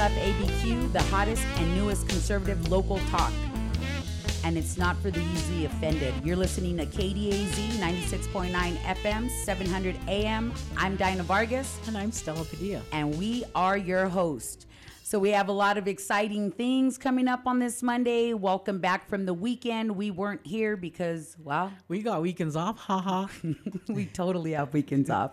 The ABQ, the hottest and newest conservative local talk. And it's not for the easily offended. You're listening to KDAZ 96.9 FM, 700 AM. I'm Dinah Vargas. And I'm Stella Padilla. And we are your host. So we have a lot of exciting things coming up on this Monday. Welcome back from the weekend. We weren't here because, well, we got weekends off. Haha. we totally have weekends off.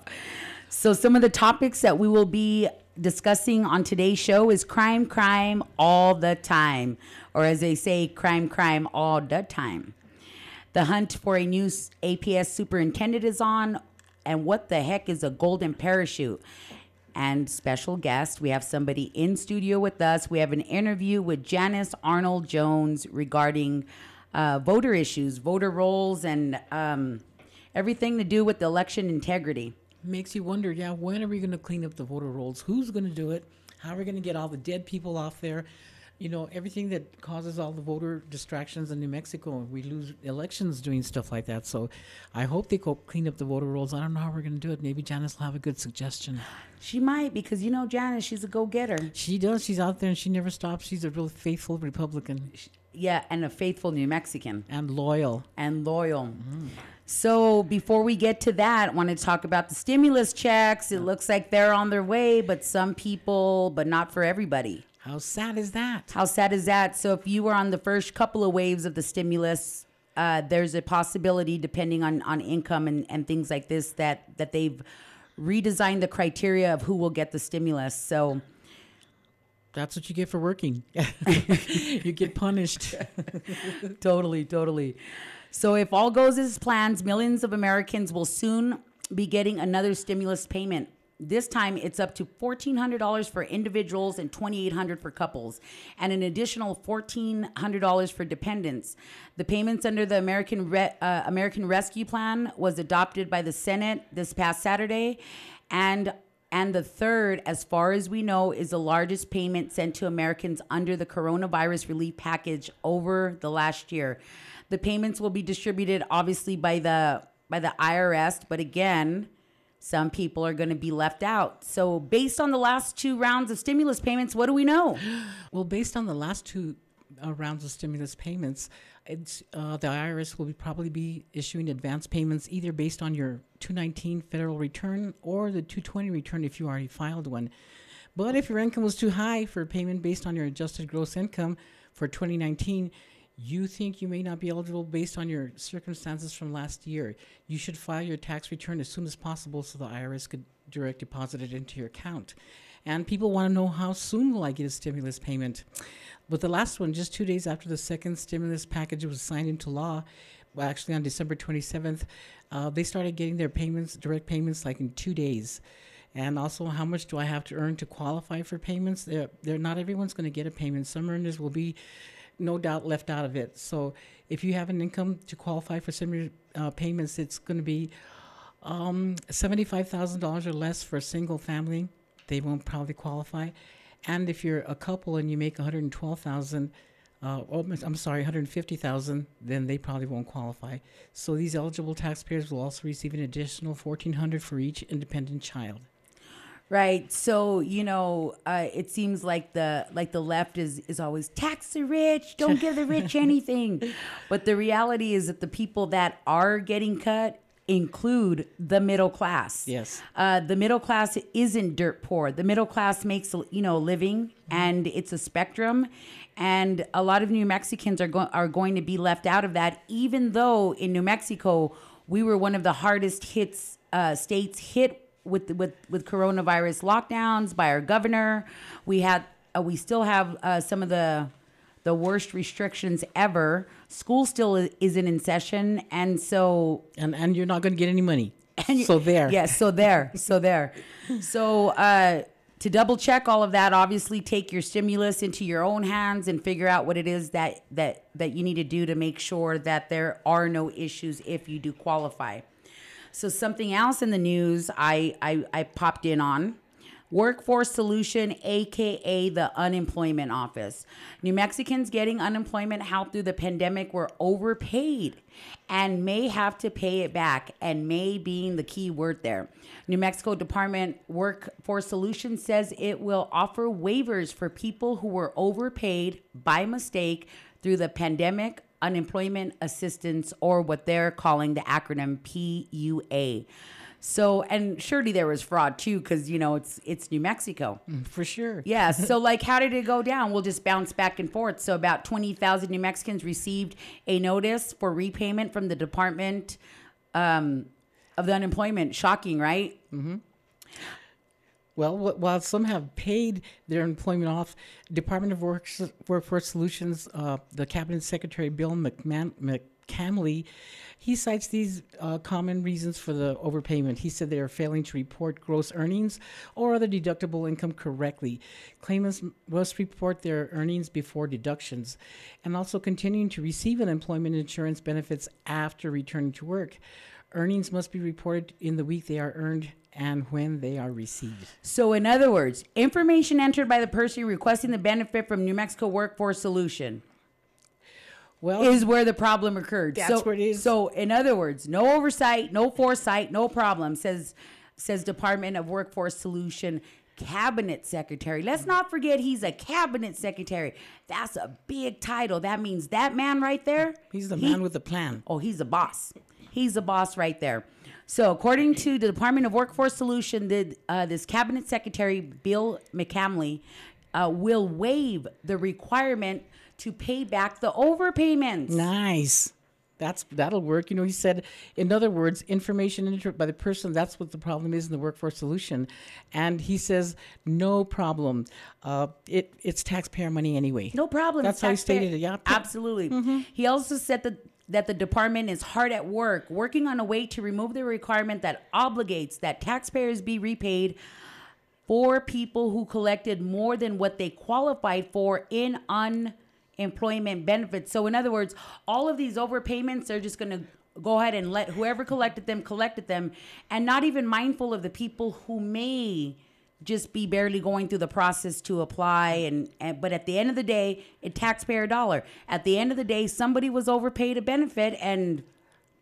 So some of the topics that we will be discussing on today's show is crime, crime all the time, or as they say, crime, crime all the time. The hunt for a new APS superintendent is on, and what the heck is a golden parachute? And special guest, we have somebody in studio with us. We have an interview with Janice Arnold Jones regarding uh, voter issues, voter rolls, and um, everything to do with election integrity makes you wonder, yeah, when are we going to clean up the voter rolls? Who's going to do it? How are we going to get all the dead people off there? You know, everything that causes all the voter distractions in New Mexico, we lose elections doing stuff like that. So I hope they go clean up the voter rolls. I don't know how we're going to do it. Maybe Janice will have a good suggestion. She might, because you know, Janice, she's a go getter. She does. She's out there and she never stops. She's a real faithful Republican. Yeah, and a faithful New Mexican. And loyal. And loyal. Mm. So before we get to that, I want to talk about the stimulus checks. It looks like they're on their way, but some people, but not for everybody. How sad is that? How sad is that? So if you were on the first couple of waves of the stimulus, uh, there's a possibility, depending on, on income and, and things like this, that that they've redesigned the criteria of who will get the stimulus. So that's what you get for working. you get punished. totally, totally. So, if all goes as planned, millions of Americans will soon be getting another stimulus payment. This time, it's up to $1,400 for individuals and $2,800 for couples, and an additional $1,400 for dependents. The payments under the American Re- uh, American Rescue Plan was adopted by the Senate this past Saturday, and and the third, as far as we know, is the largest payment sent to Americans under the coronavirus relief package over the last year. The payments will be distributed obviously by the by the IRS, but again, some people are going to be left out. So, based on the last two rounds of stimulus payments, what do we know? Well, based on the last two uh, rounds of stimulus payments, uh, the IRS will be probably be issuing advance payments either based on your 219 federal return or the 220 return if you already filed one. But if your income was too high for payment based on your adjusted gross income for 2019, you think you may not be eligible based on your circumstances from last year, you should file your tax return as soon as possible so the IRS could direct deposit it into your account. And people want to know how soon will I get a stimulus payment? But the last one, just two days after the second stimulus package was signed into law, well, actually on December 27th, uh, they started getting their payments, direct payments, like in two days. And also, how much do I have to earn to qualify for payments? They're, they're not everyone's going to get a payment. Some earners will be no doubt left out of it. So if you have an income to qualify for similar uh, payments, it's going to be um, $75,000 or less for a single family. They won't probably qualify. And if you're a couple and you make 112,000, uh, oh, I'm sorry, 150,000, then they probably won't qualify. So these eligible taxpayers will also receive an additional 1,400 for each independent child. Right. So, you know, uh, it seems like the like the left is is always tax the rich, don't give the rich anything. But the reality is that the people that are getting cut include the middle class. Yes. Uh, the middle class isn't dirt poor. The middle class makes you know a living, mm-hmm. and it's a spectrum. And a lot of New Mexicans are going are going to be left out of that, even though in New Mexico we were one of the hardest hits uh, states hit with with with coronavirus lockdowns by our governor. We had uh, we still have uh, some of the the worst restrictions ever. School still isn't in session, and so and and you're not going to get any money. And so there, yes, so there, so there, so. uh to double check all of that obviously take your stimulus into your own hands and figure out what it is that that that you need to do to make sure that there are no issues if you do qualify so something else in the news I, I, I popped in on Workforce Solution, aka the Unemployment Office. New Mexicans getting unemployment help through the pandemic were overpaid and may have to pay it back, and may being the key word there. New Mexico Department Workforce Solution says it will offer waivers for people who were overpaid by mistake through the pandemic unemployment assistance or what they're calling the acronym PUA. So, and surely there was fraud too, because you know it's it's New Mexico. For sure. Yeah. So, like, how did it go down? We'll just bounce back and forth. So, about twenty thousand New Mexicans received a notice for repayment from the Department um, of the Unemployment. Shocking, right? Well, while some have paid their employment off, Department of Works, Workforce Solutions, uh, the Cabinet Secretary Bill McMahon, McCamley, he cites these uh, common reasons for the overpayment. He said they are failing to report gross earnings or other deductible income correctly. Claimants must report their earnings before deductions, and also continuing to receive unemployment insurance benefits after returning to work. Earnings must be reported in the week they are earned and when they are received. So, in other words, information entered by the person requesting the benefit from New Mexico Workforce Solution Well, is where the problem occurred. That's so, where it is. So, in other words, no oversight, no foresight, no problem. Says says Department of Workforce Solution cabinet secretary. Let's not forget he's a cabinet secretary. That's a big title. That means that man right there. he's the he- man with the plan. Oh, he's a boss. He's a boss right there. So, according to the Department of Workforce Solution, the, uh, this cabinet secretary, Bill McCamley, uh, will waive the requirement to pay back the overpayments. Nice. That's that'll work. You know, he said, in other words, information entered by the person. That's what the problem is in the workforce solution, and he says, no problem. Uh, it it's taxpayer money anyway. No problem. That's how he stated it. Yeah. Absolutely. He also said that that the department is hard at work, working on a way to remove the requirement that obligates that taxpayers be repaid for people who collected more than what they qualified for in unemployment benefits. So, in other words, all of these overpayments are just going to go ahead and let whoever collected them collected them and not even mindful of the people who may just be barely going through the process to apply and, and but at the end of the day a taxpayer dollar at the end of the day somebody was overpaid a benefit and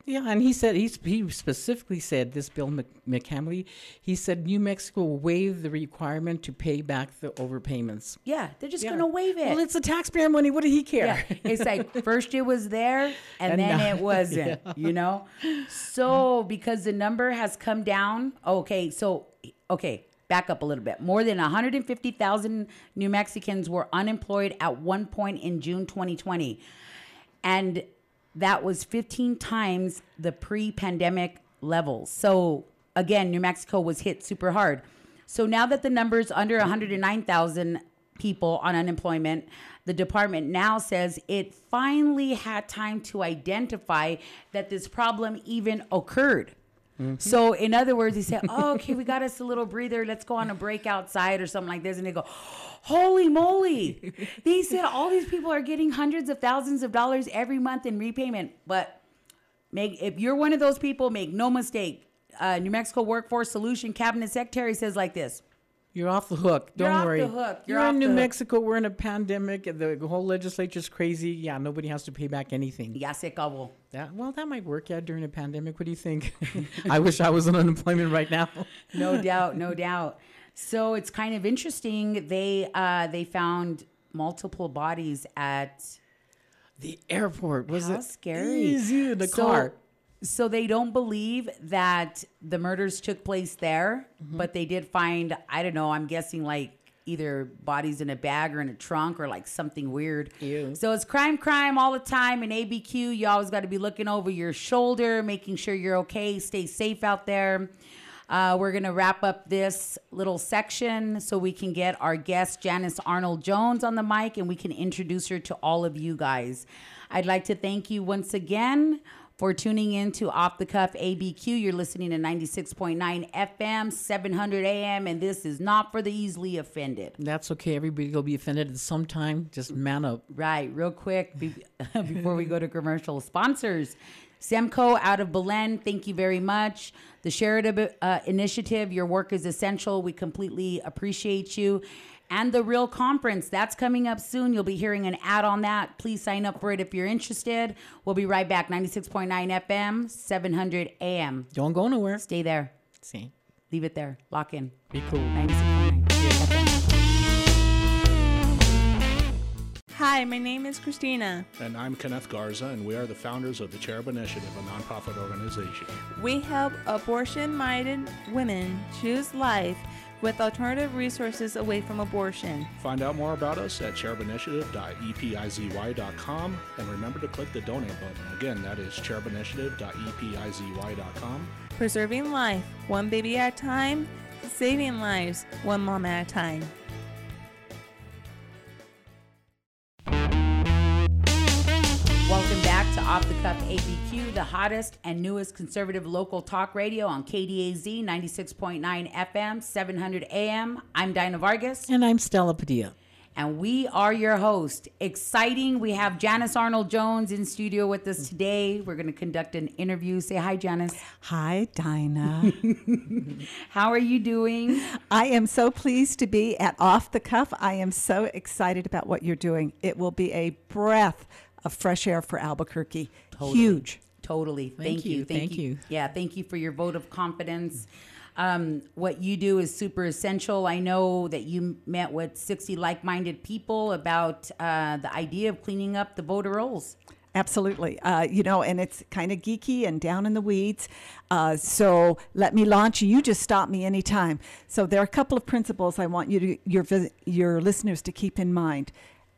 Yeah, and he said he's, he specifically said this Bill Mc, McCamley. He said New Mexico will waive the requirement to pay back the overpayments. yeah they're just Yeah. gonna waive it Well, it's the taxpayer money. What did he care? Yeah, it's like first it was there and, And then now- it wasn't, you know? So because the number has come down, okay, so okay, back up a little bit. More than 150,000 New Mexicans were unemployed at one point in June 2020. And that was 15 times the pre-pandemic levels. So again, New Mexico was hit super hard. So now that the number's under 109,000 people on unemployment, the department now says it finally had time to identify that this problem even occurred. So, in other words, he said, oh, okay, we got us a little breather. Let's go on a break outside or something like this. And they go, holy moly. they said all these people are getting hundreds of thousands of dollars every month in repayment. But make if you're one of those people, make no mistake. Uh, New Mexico Workforce Solution Cabinet Secretary says like this You're off the hook. Don't You're Don't off worry. the hook. You're You're, off in New hook. Mexico. We're in a pandemic. The whole legislature's crazy. Yeah, nobody has to pay back anything. Ya se acabó. That, well, that might work. Yeah, during a pandemic. What do you think? I wish I was on unemployment right now. no doubt, no doubt. So it's kind of interesting. They uh, they found multiple bodies at The airport was How it scary. Easy in the So- car. So they don't believe that the murders took place there, Mm-hmm. but they did find I don't know. I'm guessing like either bodies in a bag or in a trunk or like something weird. Ew. So it's crime, crime all the time. In ABQ, you always got to be looking over your shoulder, making sure you're okay. Stay safe out there. Uh, we're gonna wrap up this little section so we can get our guest Janice Arnold Jones on the mic and we can introduce her to all of you guys. I'd like to thank you once again for tuning in to Off the Cuff ABQ. You're listening to 96.9 FM, 700 AM, and this is not for the easily offended. That's okay. Everybody will be offended at some time. Just man up. Right, real quick be- before we go to commercial sponsors. Semco out of Belen, thank you very much. The Sheridan uh, Initiative, your work is essential. We completely appreciate you. And the Real Conference, that's coming up soon. You'll be hearing an ad on that. Please sign up for it if you're interested. We'll be right back. 96.9 FM, 700 AM. Don't go nowhere. Stay there. See, Leave it there. Lock in. be cool. 96.9 FM. Hi, my name is Christina. And I'm Kenneth Garza, and we are the founders of the Cherub Initiative, a nonprofit organization. We help abortion minded women choose life with alternative resources away from abortion. Find out more about us at cherubinitiative.epizy.com, and remember to click the donate button. Again, that is cherubinitiative.epizy.com. Preserving life, one baby at a time, saving lives, one mom at a time. To Off the Cuff ABQ, the hottest and newest conservative local talk radio on KDAZ 96.9 FM, 700 AM. I'm Dinah Vargas, And I'm Stella Padilla. and we are your host. Exciting. We have Janice Arnold Jones in studio with us today. We're going to conduct an interview. Say hi, Janice. Hi, Dinah. How are you doing? I am so pleased to be at Off the Cuff. I am so excited about what you're doing. It will be a breath of fresh air for Albuquerque. Huge. Totally. Thank, you, you. thank you. Yeah, thank you for your vote of confidence. Um, what you do is super essential. I know that you met with 60 like minded people about uh, the idea of cleaning up the voter rolls. Absolutely. Uh, you know, and it's kind of geeky and down in the weeds. Uh, so let me launch you. You just stop me anytime. So there are a couple of principles I want you to your your listeners to keep in mind.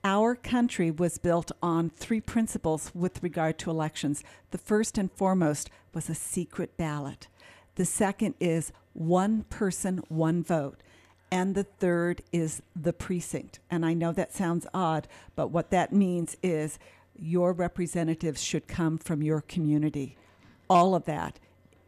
Our country was built on three principles with regard to elections. The first and foremost was a secret ballot. The second is one person, one vote. And the third is the precinct. And I know that sounds odd, but what that means is your representatives should come from your community. All of that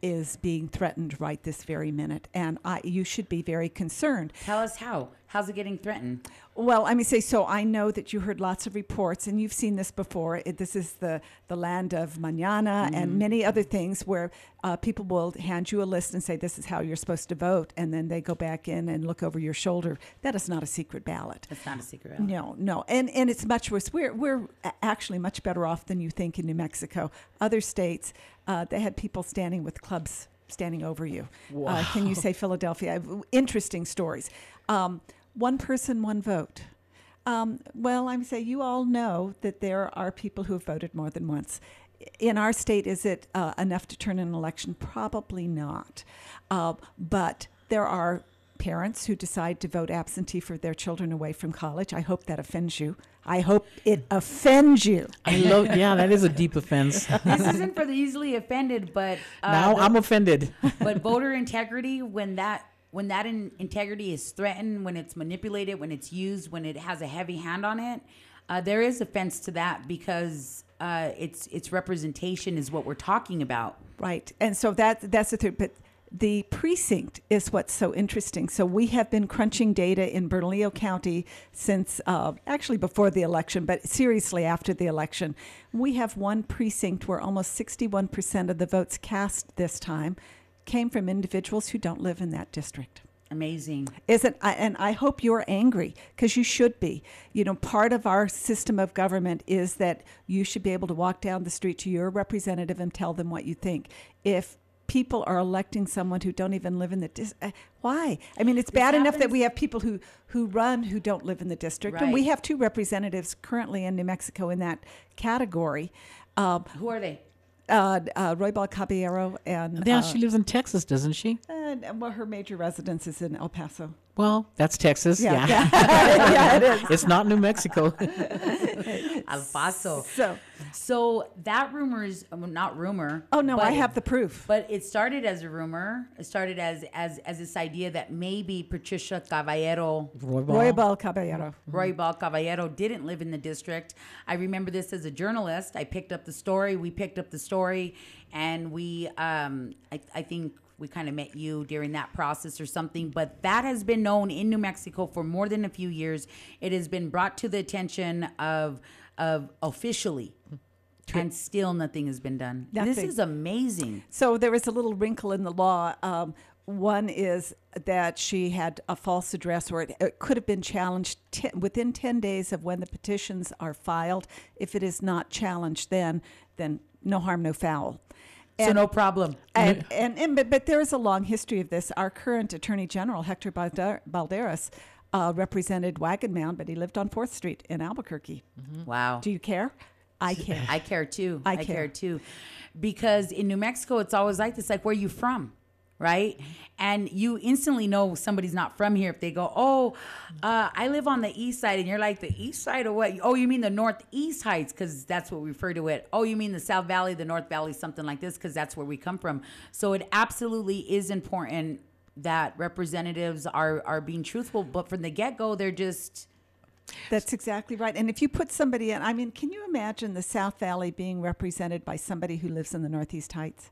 is being threatened right this very minute. And I, you should be very concerned. Tell us how. How's it getting threatened? Well, I mean, say so. I know that you heard lots of reports, and you've seen this before. It, this is the the land of mañana and many other things where uh, people will hand you a list and say this is how you're supposed to vote, and then they go back in and look over your shoulder. That is not a secret ballot. That's not a secret. Ballot. No, no, and and it's much worse. We're we're actually much better off than you think in New Mexico. Other states, uh, they had people standing with clubs standing over you. Uh, can you say Philadelphia? Interesting stories. Um, one person, one vote. Um, well, I'm saying you all know that there are people who have voted more than once. In our state, is it uh, enough to turn an election? Probably not. Uh, but there are parents who decide to vote absentee for their children away from college. I hope that offends you. I hope it offends you. I love. Yeah, that is a deep offense. this isn't for the easily offended, but uh, now the- I'm offended. but voter integrity when that when that in, integrity is threatened when it's manipulated when it's used when it has a heavy hand on it uh, there is offense to that because uh, its its representation is what we're talking about Right. And so that that's the thing. But the precinct is what's so interesting. So we have been crunching data in Bernalillo County since uh, actually before the election, but seriously after the election. We have one precinct where almost 61% of the votes cast this time came from individuals who don't live in that district. amazing Isn't I, and I hope you're angry because you should be. You know, part of our system of government is that you should be able to walk down the street to your representative and tell them what you think. If people are electing someone who don't even live in the dis- uh, why? I mean, it's bad enough that we have people who who run who don't live in the district, and we have two representatives currently in New Mexico in that category. Um, who are they uh, uh, Roybal Caballero and yeah, uh, she lives in Texas, doesn't she? and, well, her major residence is in El Paso. Well, that's Texas. Yeah, yeah, yeah it is. it's not New Mexico. El Paso. So, So that rumor is well, not rumor. oh no, I have the proof. But it started as a rumor. It started as as as this idea that maybe Patricia Caballero Roybal Caballero. Roybal Caballero didn't live in the district. I remember this as a journalist. I picked up the story. We picked up the story, and we, um, I, I think we kind of met you during that process or something. But that has been known in New Mexico for more than a few years. It has been brought to the attention of of officially and still nothing has been done. This is amazing. So there is a little wrinkle in the law. Um, one is that she had a false address, or it, it could have been challenged te- within 10 days of when the petitions are filed. If it is not challenged, then then no harm, no foul. so no problem. And, and, and but, but there is a long history of this. Our current Attorney General, Hector Balder- Balderas, uh, represented Wagon Mound, but he lived on 4th Street in Albuquerque. Wow. Do you care? I care. I care too. I I, care. care. too. Because in New Mexico, it's always like this like, where you from? Right? And you instantly know somebody's not from here if they go, Oh, uh, I live on the east side. And you're like, The east side of what? Oh, you mean the northeast heights? Because that's what we refer to it. Oh, you mean the South Valley, the North Valley, something like this? Because that's where we come from. So it absolutely is important that representatives are, are being truthful. But from the get go, they're just. That's exactly right. And if you put somebody in, I mean, can you imagine the South Valley being represented by somebody who lives in the Northeast Heights?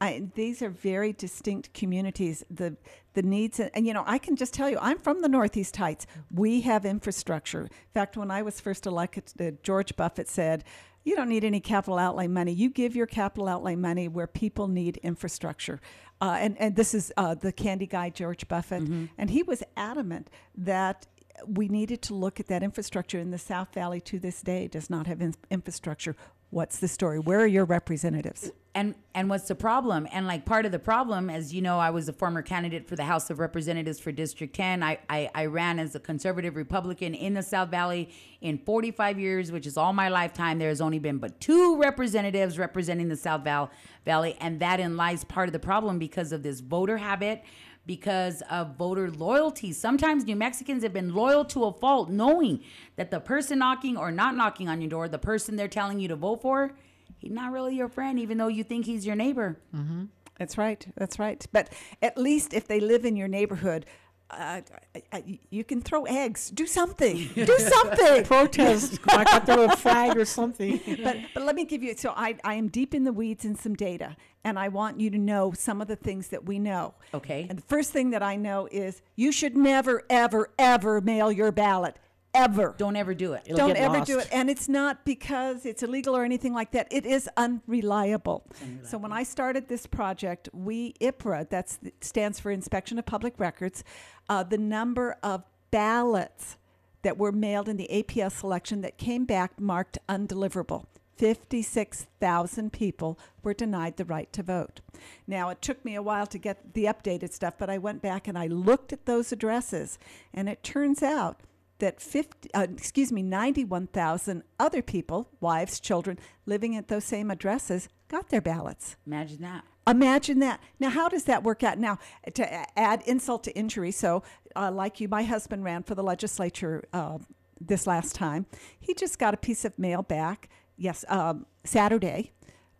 I, these are very distinct communities. The the needs, and you know, I can just tell you, I'm from the Northeast Heights. We have infrastructure. In fact, when I was first elected, uh, George Buffett said, "You don't need any capital outlay money. You give your capital outlay money where people need infrastructure." Uh, and and this is uh, the candy guy, George Buffett, and he was adamant that we needed to look at that infrastructure. And the South Valley to this day does not have in- infrastructure. What's the story? Where are your representatives? and and what's the problem and like part of the problem as you know i was a former candidate for the house of representatives for district 10 i i, I ran as a conservative republican in the south valley in 45 years which is all my lifetime there has only been but two representatives representing the south Val- valley and that in lies part of the problem because of this voter habit because of voter loyalty. Sometimes New Mexicans have been loyal to a fault, knowing that the person knocking or not knocking on your door, the person they're telling you to vote for, he's not really your friend, even though you think he's your neighbor. Mm-hmm. That's right. That's right. But at least if they live in your neighborhood, uh, I- I- you can throw eggs. Do something. Do something. Protest, I out there with a flag or something. but but let me give you. So I I am deep in the weeds in some data, and I want you to know some of the things that we know. Okay. And the first thing that I know is you should never ever ever mail your ballot ever. Don't ever do it. It'll Don't ever do it. And it's not because it's illegal or anything like that. It is unreliable. So when I started this project, we IPRA, that stands for Inspection of Public Records, uh, the number of ballots that were mailed in the APS election that came back marked undeliverable. 56,000 people were denied the right to vote. Now, it took me a while to get the updated stuff, but I went back and I looked at those addresses, and it turns out that 50, uh, excuse me, 91,000 other people, wives, children, living at those same addresses, got their ballots. Imagine that. Imagine that. Now, how does that work out? Now, to add insult to injury, so uh, like you, my husband ran for the legislature uh, this last time. He just got a piece of mail back, yes, um, Saturday,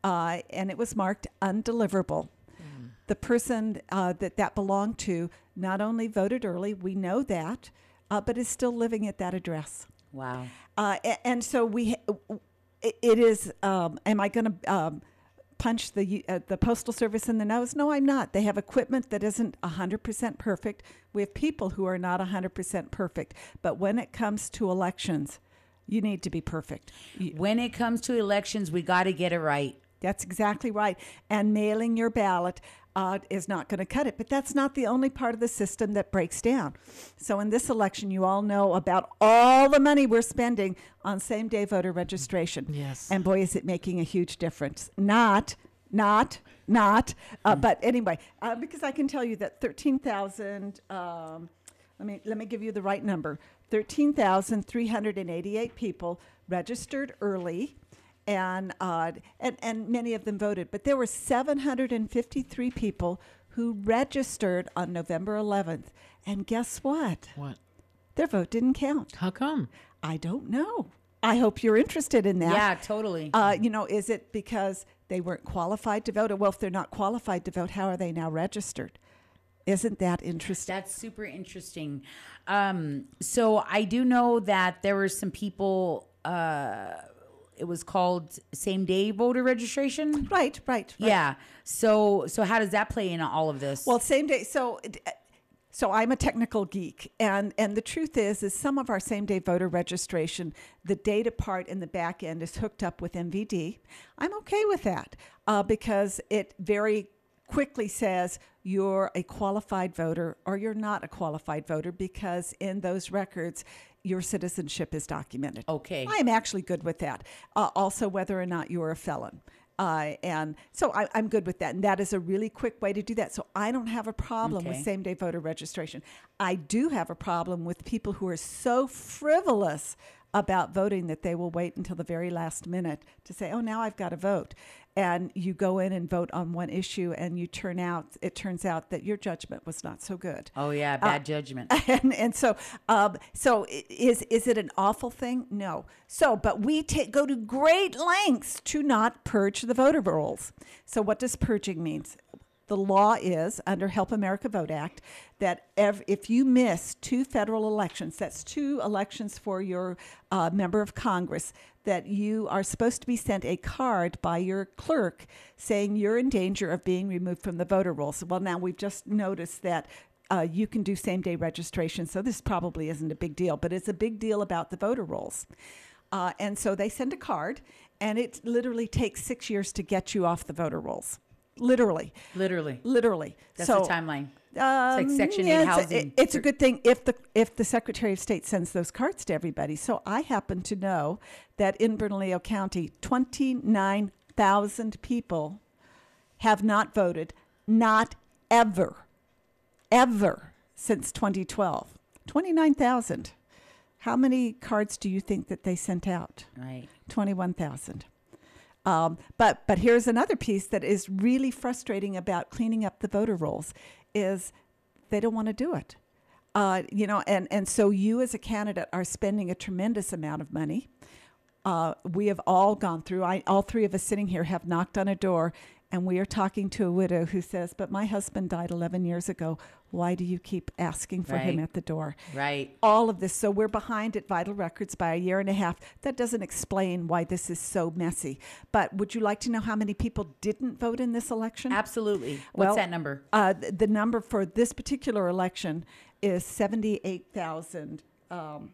uh, and it was marked undeliverable. The person uh, that that belonged to not only voted early, we know that, uh, but is still living at that address. Wow. Uh, and so we, it, is. Um, am I going to um, punch the uh, the postal service in the nose? No, I'm not. They have equipment that isn't hundred percent perfect. We have people who are not hundred percent perfect. But when it comes to elections, you need to be perfect. When it comes to elections, we got to get it right. that's exactly right. And mailing your ballot uh, is not going to cut it. But that's not the only part of the system that breaks down. So in this election, you all know about all the money we're spending on same day voter registration. Yes. And boy, is it making a huge difference. Not, not, not. Uh, But anyway, uh, because I can tell you that 13,000. Um, let me let me give you the right number. 13,388 people registered early and, uh, and and many of them voted, but there were 753 people who registered on November 11th. And guess what? What? Their vote didn't count. How come? I don't know. I hope you're interested in that. Yeah, totally. Uh, you know, is it because they weren't qualified to vote? Or, well, if they're not qualified to vote, how are they now registered? Isn't that interesting? That's super interesting. Um, so I do know that there were some people. Uh, it was called same day voter registration. Right, right, right. Yeah. So so how does that play into all of this? Well, same day. So, so I'm a technical geek, and and the truth is, is some of our same day voter registration, the data part in the back end is hooked up with MVD. I'm okay with that uh, because it very quickly says you're a qualified voter or you're not a qualified voter because in those records your citizenship is documented. Okay. I am actually good with that. Uh, also, whether or not you're a felon. Uh, and so I, I'm good with that. And that is a really quick way to do that. So I don't have a problem with same day voter registration. I do have a problem with people who are so frivolous about voting that they will wait until the very last minute to say, oh, now I've got to vote. And you go in and vote on one issue and you turn out, it turns out that your judgment was not so good Oh yeah, bad judgment. and and so um, so is is it an awful thing? No. So, but we go to great lengths to not purge the voter rolls. So, what does purging mean? The law is under Help America Vote Act that ev- if you miss two federal elections, that's two elections for your uh, member of Congress, that you are supposed to be sent a card by your clerk saying you're in danger of being removed from the voter rolls. Well, now we've just noticed that uh, you can do same day registration. So this probably isn't a big deal, but it's a big deal about the voter rolls. Uh, and so they send a card, and it literally takes six years to get you off the voter rolls. Literally, Literally. literally. That's so, the timeline. um, like Section yeah, 8 it's a- housing. it- it's a good thing if the if the Secretary of State sends those cards to everybody. So I happen to know that in Bernalillo County, twenty nine thousand people have not voted, not ever, ever since 2012. 29,000. How many cards do you think that they sent out? Right. 21,000. Um, but but here's another piece that is really frustrating about cleaning up the voter rolls is they don't want to do it. Uh, you know, and, and so you as a candidate are spending a tremendous amount of money. Uh, we have all gone through, I, all three of us sitting here have knocked on a door and we are talking to a widow who says, But my husband died 11 years ago. Why do you keep asking for him at the door? Right. all of this. So we're behind at Vital Records by a year and a half. That doesn't explain why this is so messy. But would you like to know how many people didn't vote in this election? Absolutely. What's Well, that number? Uh, th- the number for this particular election is 78,000. Um,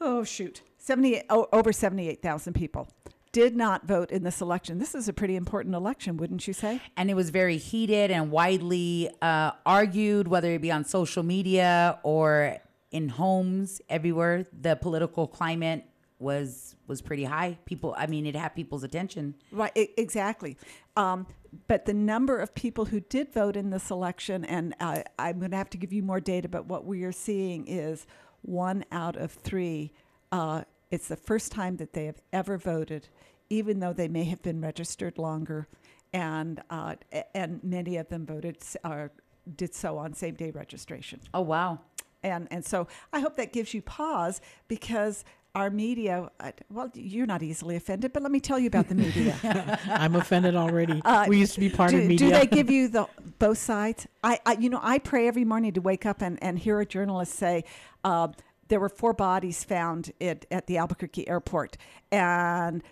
oh, shoot. 78, oh, over 78,000 people did not vote in this election. This is a pretty important election, wouldn't you say? and it was very heated and widely uh, argued, whether it be on social media or in homes everywhere. The political climate was was pretty high. People, I mean, it had people's attention. Right, exactly. Um, but the number of people who did vote in this election, and uh, I'm going to have to give you more data, but what we are seeing is one out of three. Uh, it's the first time that they have ever voted, even though they may have been registered longer, and uh, and many of them voted or did so on same day registration. Oh wow! And and so I hope that gives you pause because our media. Uh, well, you're not easily offended, but let me tell you about the media. I'm offended already. Uh, we used to be part do, of media. do they give you the both sides? I, I, you know, I pray every morning to wake up and, and hear a journalist say, uh, there were four bodies found at, at the Albuquerque airport, and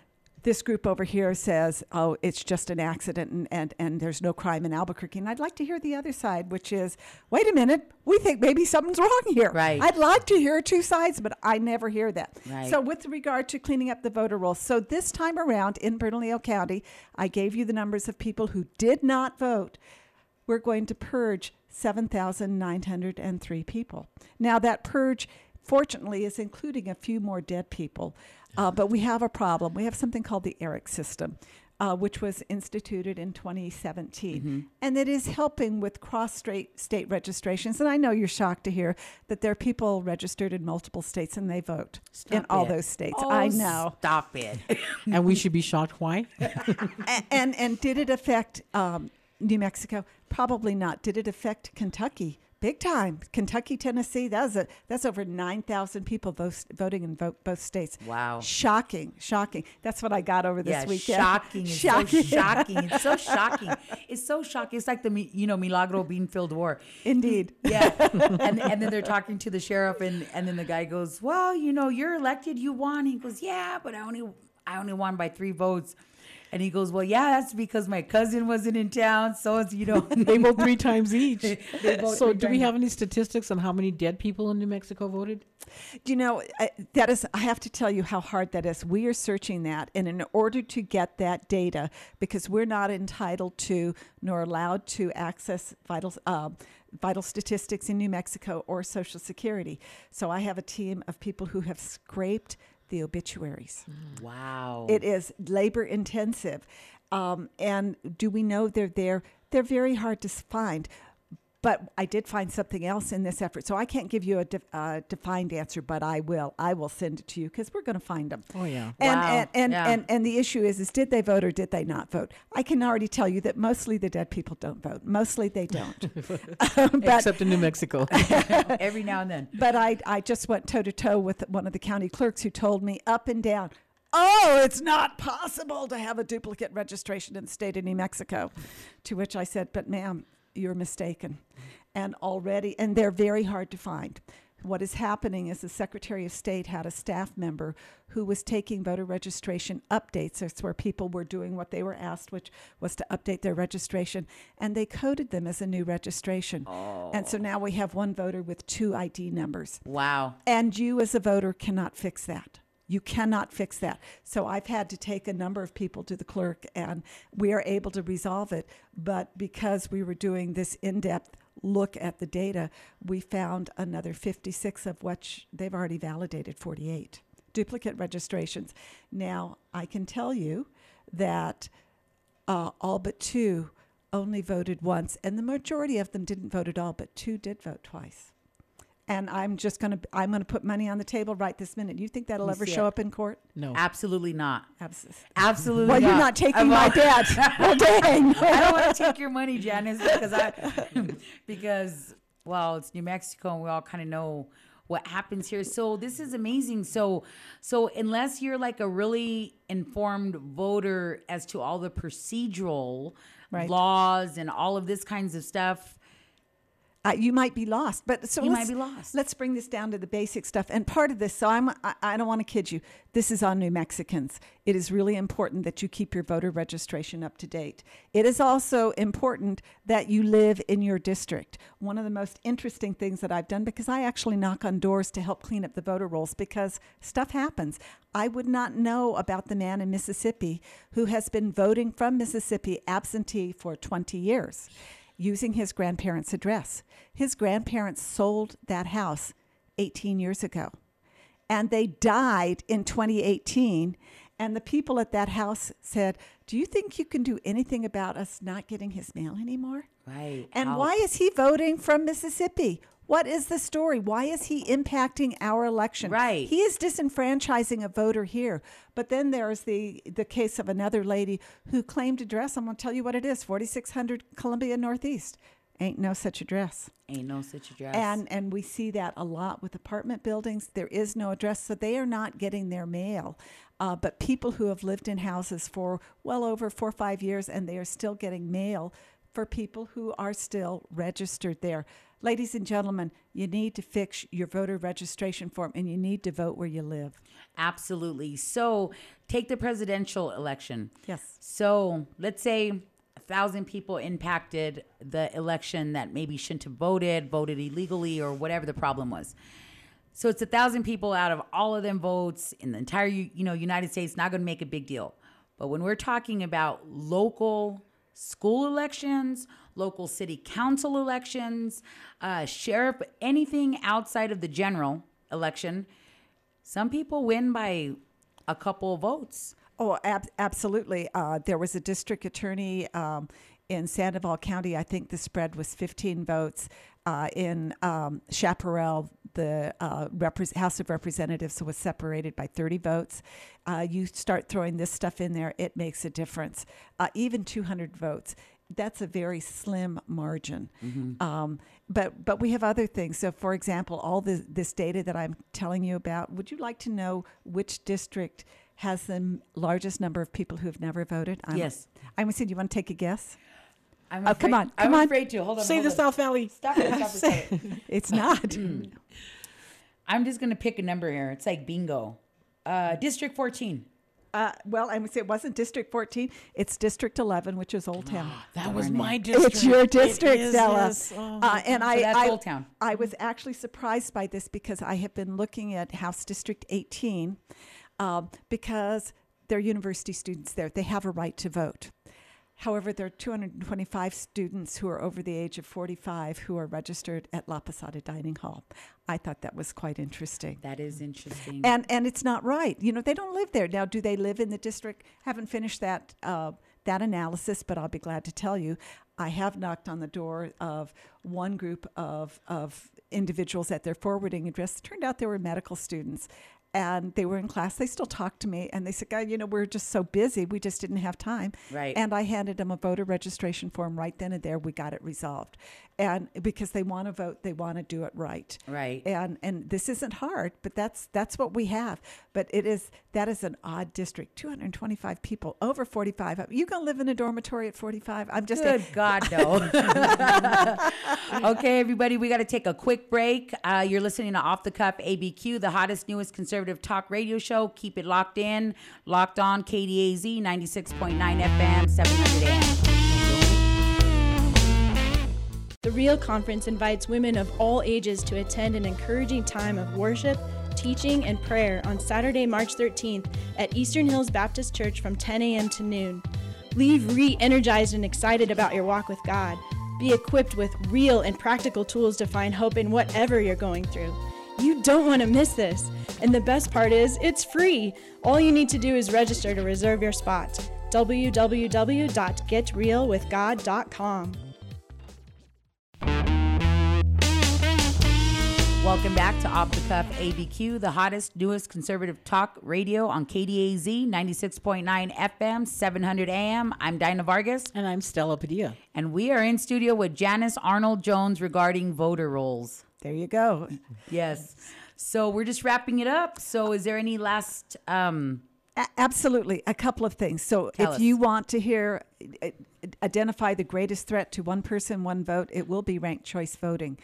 this group over here says, oh, it's just an accident and, and, and there's no crime in Albuquerque. And I'd like to hear the other side, which is, wait a minute, we think maybe something's wrong here. Right. I'd like to hear two sides, but I never hear that. Right. So with regard to cleaning up the voter rolls, so this time around in Bernalillo County, I gave you the numbers of people who did not vote. We're going to purge 7,903 people. Now that purge, fortunately, is including a few more dead people, uh, but we have a problem. We have something called the ERIC system. Uh, which was instituted in 2017, and it is helping with cross state state registrations. And I know you're shocked to hear that there are people registered in multiple states and they vote in Stop all those states. Oh, I know. Stop it. and we should be shocked. Why? A- and and did it affect um, New Mexico? Probably not. Did it affect Kentucky? Big time. Kentucky, Tennessee. That's a that's over nine thousand people vote, voting in vote, both states. Wow. Shocking, shocking. That's what I got over this yeah, weekend. shocking. Shocking. so shocking. It's so shocking. It's so shocking. It's like the you know Milagro Beanfield War. Indeed. Yeah, and and then they're talking to the sheriff, and and then the guy goes, "Well, you know, you're elected, you won." He goes, "Yeah, but I only I only won by three votes." And he goes, Well, yeah, that's because my cousin wasn't in town. So, it's, you know, they vote three times each. They so, do we have any statistics on how many dead people in New Mexico voted? Do you know I, that is? I have to tell you how hard that is. We are searching that, and in order to get that data, because we're not entitled to nor allowed to access vital uh, vital statistics in New Mexico or Social Security. So I have a team of people who have scraped the obituaries. wow. It is labor intensive. Um, and do we know they're there? They're very hard to find. But I did find something else in this effort. So I can't give you a def- uh, defined answer, but I will. I will send it to you because we're going to find them. Oh yeah. And, Wow. and, and, Yeah. and, and the issue is, is did they vote or did they not vote? I can already tell you that mostly the dead people don't vote. Mostly they don't. but, Except in New Mexico. Every now and then. but I, I just went toe to toe with one of the county clerks who told me up and down, oh, it's not possible to have a duplicate registration in the state of New Mexico. To which I said, but ma'am, you're mistaken. And already, and they're very hard to find. What is happening is the Secretary of State had a staff member who was taking voter registration updates. That's where people were doing what they were asked, which was to update their registration, and they coded them as a new registration. Oh. And so oh. now we have one voter with two ID numbers. Wow. And you, as a voter, cannot fix that. You cannot fix that. So I've had to take a number of people to the clerk, and we are able to resolve it. But because we were doing this in depth look at the data, we found another 56 of which they've already validated 48 duplicate registrations. Now, I can tell you that uh, all but two only voted once, and the majority of them didn't vote at all, but two did vote twice. And I'm just going to I'm going to put money on the table right this minute. You think that'll me ever show it. up in court? No. Absolutely not. Absolutely. Absolutely Well, not. you're not taking I'm my all- debt. well, dang. I don't want to take your money, Janice, because I because well, it's New Mexico and we all kind of know what happens here. So this is amazing. So so unless you're like a really informed voter as to all the procedural Right. laws and all of this kinds of stuff, Uh, you might be lost, but so You might be lost. Let's bring this down to the basic stuff. And part of this, so I'm, I, I don't want to kid you. This is on New Mexicans. It is really important that you keep your voter registration up to date. It is also important that you live in your district. One of the most interesting things that I've done, because I actually knock on doors to help clean up the voter rolls, because stuff happens. I would not know about the man in Mississippi who has been voting from Mississippi absentee for 20 years using his grandparents' address. His grandparents sold that house 18 years ago. And they died in 2018. And the people at that house said, Do you think you can do anything about us not getting his mail anymore? right? And how- why is he voting from Mississippi? What is the story? Why is he impacting our election? Right. He is disenfranchising a voter here. But then there's the the case of another lady who claimed address. I'm going to tell you what it is: 4600 Columbia Northeast. Ain't no such address. ain't no such address. And and we see that a lot with apartment buildings. There is no address, so they are not getting their mail. Uh, but people who have lived in houses for well over four or five years and they are still getting mail for people who are still registered there. Ladies and gentlemen, you need to fix your voter registration form and you need to vote where you live. Absolutely. So take the presidential election. Yes. So let's say a thousand people impacted the election that maybe shouldn't have voted, voted illegally, or whatever the problem was. So it's a thousand people out of all of them votes in the entire you know United States. Not going to make a big deal. But when we're talking about local school elections, local city council elections, uh, sheriff, anything outside of the general election, some people win by a couple of votes. Oh, ab- absolutely. Uh, there was a district attorney um, in Sandoval County. I think the spread was 15 votes. Uh, in um, Chaparral, the uh, House of Representatives was separated by 30 votes. Uh, you start throwing this stuff in there, it makes a difference. Uh, even 200 votes. That's a very slim margin. Um, but but we have other things. So, for example, all the, this data that I'm telling you about. Would you like to know which district has the largest number of people who have never voted? I'm, Yes. I'm going to say, do you want to take a guess? I'm Oh, come on, come I'm on. afraid to. Hold on. Say hold the on. South Valley. Stop it. Stop it. Stop it. It's not. I'm just gonna pick a number here. It's like bingo. Uh, District 14. Uh, well, I would say it wasn't District 14. It's District 11, which is Old Town. That was my district. It's your It district, is, Stella. yes. Oh, uh, and I, that's I, Old Town. I was actually surprised by this because I have been looking at House District 18 um, because they're university students there. They have a right to vote. However, there are 225 students who are over the age of 45 who are registered at La Posada Dining Hall. I thought that was quite interesting. That is interesting. And and it's not right. You know, they don't live there now. Do they live in the district? Haven't finished that uh, that analysis, but I'll be glad to tell you. I have knocked on the door of one group of of individuals at their forwarding address. It Turned out they were medical students. And they were in class. They still talked to me, and they said, "God, you know, we're just so busy. We just didn't have time." Right. And I handed them a voter registration form right then and there. We got it resolved, and because they want to vote, they want to do it right right. and and this isn't hard but that's that's what we have but it is that is an odd district 225 people over 45 you gonna live in a dormitory at 45 i'm just Good God, no. okay, everybody, we got to take a quick break. Uh, you're listening to Off the Cuff ABQ, the hottest, newest conservative talk radio show. Keep it locked in, locked on KDAZ 96.9 FM, 700 AM. The Real Conference invites women of all ages to attend an encouraging time of worship, teaching, and prayer on Saturday, March 13th at Eastern Hills Baptist Church from 10 a.m. to noon. Leave re energized and excited about your walk with God. Be equipped with real and practical tools to find hope in whatever you're going through. You don't want to miss this. And the best part is, it's free. All you need to do is register to reserve your spot. www.getrealwithgod.com. Welcome back to Off the Cuff ABQ, the hottest, newest conservative talk radio on KDAZ 96.9 FM, 700 AM. I'm Dinah Vargas, And I'm Stella Padilla. and we are in studio with Janice Arnold Jones regarding voter rolls. There you go. Yes. So we're just wrapping it up. So is there any last um A- absolutely. A couple of things. So if us. you want to hear uh, identify the greatest threat to one person one vote it will be ranked choice voting.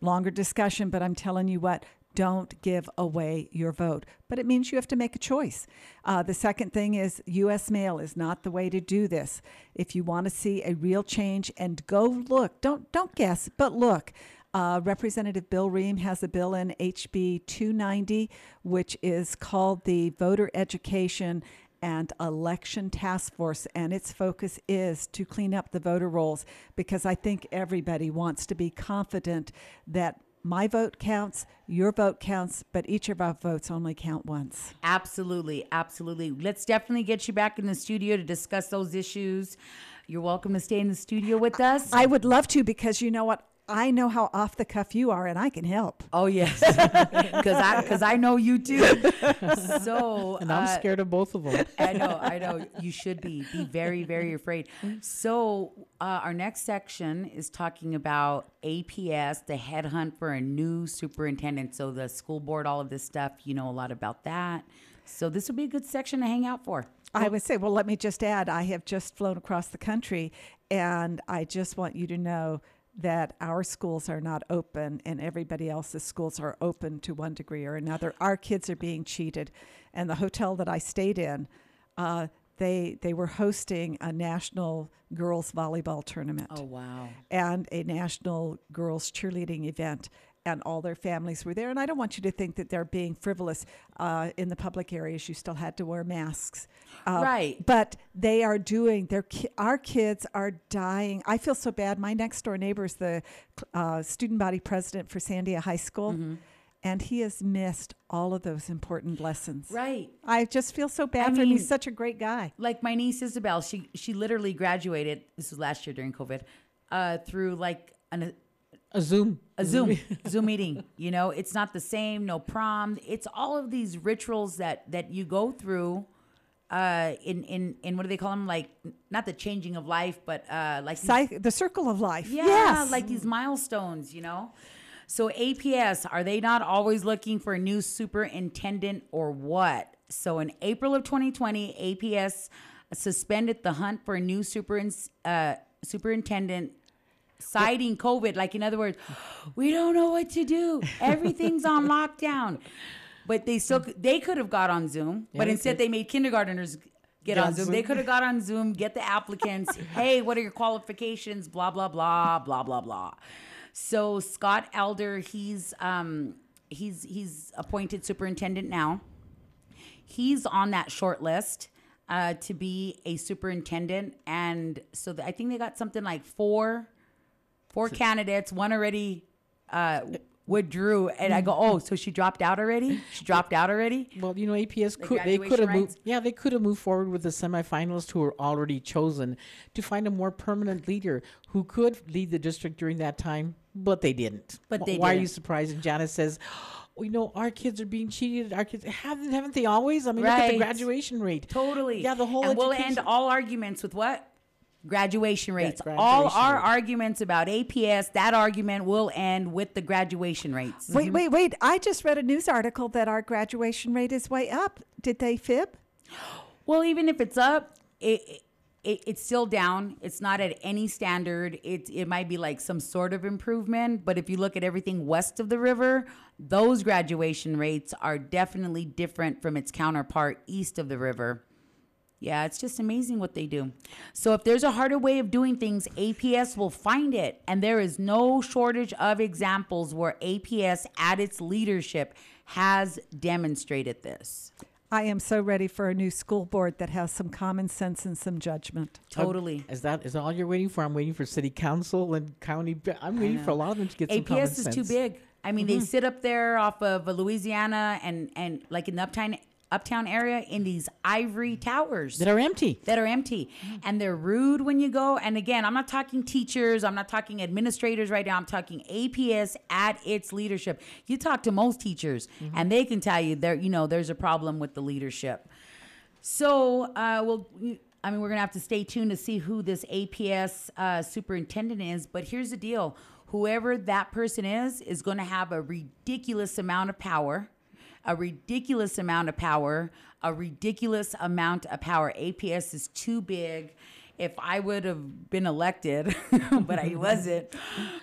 Longer discussion but i'm telling you what don't give away your vote. But it means you have to make a choice. Uh, the second thing is us mail is not the way to do this. If you want to see a real change and go look don't don't guess but look uh, Representative Bill Rehm has a bill in HB 290, which is called the Voter Education and Election Task Force, and its focus is to clean up the voter rolls because I think everybody wants to be confident that my vote counts, your vote counts, but each of our votes only count once. absolutely, absolutely. Let's definitely get you back in the studio to discuss those issues. You're welcome to stay in the studio with us. I would love to because you know what? I know how off the cuff you are, and I can help. oh yes. Cuz I cuz I know you too. So And I'm uh, scared of both of them. I know, I know. You should be. Be very, very afraid. So, uh, our next section is talking about APS, the headhunt for a new superintendent. So, the school board, all of this stuff, you know a lot about that. So, this would be a good section to hang out for. I would say, well, let me just add, I have just flown across the country, and I just want you to know that our schools are not open and everybody else's schools are open to one degree or another. Our kids are being cheated. And the hotel that I stayed in, uh, they, they were hosting a national girls volleyball tournament Oh, wow. and a national girls cheerleading event and all their families were there and i don't want you to think that they're being frivolous uh, in the public areas you still had to wear masks Uh, Right. but they are doing their ki- our kids are dying i feel so bad my next door neighbor is the uh, student body president for sandia high school Mm-hmm. and he has missed all of those important lessons Right. i just feel so bad I for him he's such a great guy Like my niece Isabel, she she literally graduated. This was last year during COVID, uh, through like an A Zoom. a Zoom Zoom meeting. You know, it's not the same. No prom. It's all of these rituals that that you go through. Uh, in in in what do they call them? Like not the changing of life, but uh, like the circle of life yeah, yes like these milestones. You know. So APS are they not always looking for a new superintendent or what? So in April of 2020, APS suspended the hunt for a new super uh, superintendent citing COVID. Like, in other words, we don't know what to do. Everything's on lockdown. but they still they could have got on Zoom, Yeah, but they instead could. they made kindergartners get on on Zoom. They could have got on Zoom, get the applicants. hey, what are your qualifications? Blah blah blah blah blah blah. So Scott Elder, he's um he's he's appointed superintendent now. He's on that short list uh, to be a superintendent, and so th- I think they got something like four four candidates. One already uh, withdrew, and I go, oh, so she dropped out already? She dropped out already? Well, you know, APS The could they could have moved. Yeah, they could have moved forward with the semifinalists who were already chosen to find a more permanent leader who could lead the district during that time, but they didn't. But they Why are you surprised? And Janice says. "Oh, You know, our kids are being cheated. Our kids haven't haven't they always? I mean, look at the graduation rate. Totally. Yeah, the whole And we'll end all arguments with what? Graduation rates. all graduation our rate. arguments about APS, that argument will end with the graduation rates. Wait, mm-hmm. wait, wait. I just read a news article that our graduation rate is way up. Did they fib? Well, even if it's up, it, it it's still down. It's not at any standard. It it might be like some sort of improvement, but if you look at everything west of the river, those graduation rates are definitely different from its counterpart east of the river. Yeah, it's just amazing what they do. So if there's a harder way of doing things, APS will find it. And there is no shortage of examples where APS at its leadership has demonstrated this. I am so ready for a new school board that has some common sense and some judgment. Um, totally. Is that is that all you're waiting for? I'm waiting for city council and county. I'm waiting for a lot of them to get some common APS is too big. I mean, they mm-hmm. sit up there off of Louisiana and and like in the uptown uptown area in these ivory towers that are empty. that are empty. And they're rude when you go. And again i'm not talking teachers. I'm not talking administrators right now. I'm talking aps at its leadership. You talk to most teachers and they can tell you there you know there's a problem with the leadership. So uh, we'll i mean we're gonna have to stay tuned to see who this aps uh, superintendent is. But here's the deal. Whoever that person is is going to have a ridiculous amount of power a ridiculous amount of power, a ridiculous amount of power. APS is too big. If I would have been elected, but I wasn't.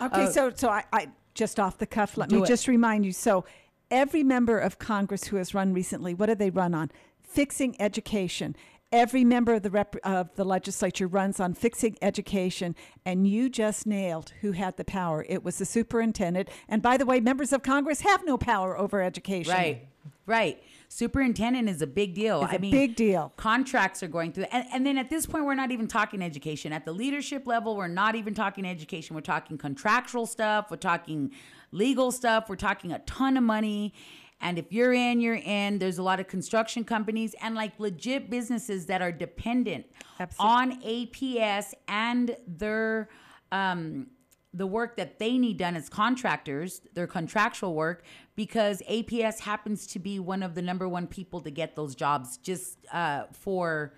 Okay, so so I, I just off the cuff, let Uh, me it. just remind you. So every member of Congress who has run recently, what do they run on? Fixing education. Every member of the rep, of the legislature runs on fixing education, and you just nailed who had the power. It was the superintendent. And by the way, members of Congress have no power over education. Right, right. Superintendent is a big deal. It's I a mean, big deal. Contracts are going through, and, and then at this point, we're not even talking education. At the leadership level, we're not even talking education. We're talking contractual stuff. We're talking legal stuff. We're talking a ton of money. And if you're in, you're in. There's a lot of construction companies and like legit businesses that are dependent Absolutely. on APS and their um, the work that they need done as contractors, their contractual work, because APS happens to be one of the number one people to get those jobs just uh, for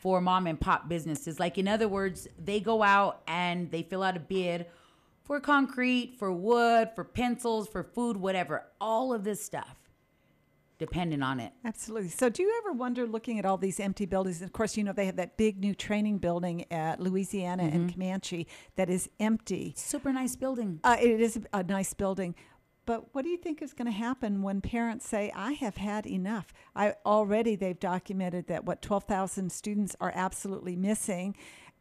for mom and pop businesses. Like in other words, they go out and they fill out a bid for concrete, for wood, for pencils, for food, whatever. All of this stuff dependent on it. Absolutely. So, do you ever wonder, looking at all these empty buildings? Of course, you know they have that big new training building at Louisiana and Comanche that is empty. Super nice building. Uh, it is a, a nice building. But what do you think is going to happen when parents say, I have had enough? I already they've documented that what 12,000 students are absolutely missing.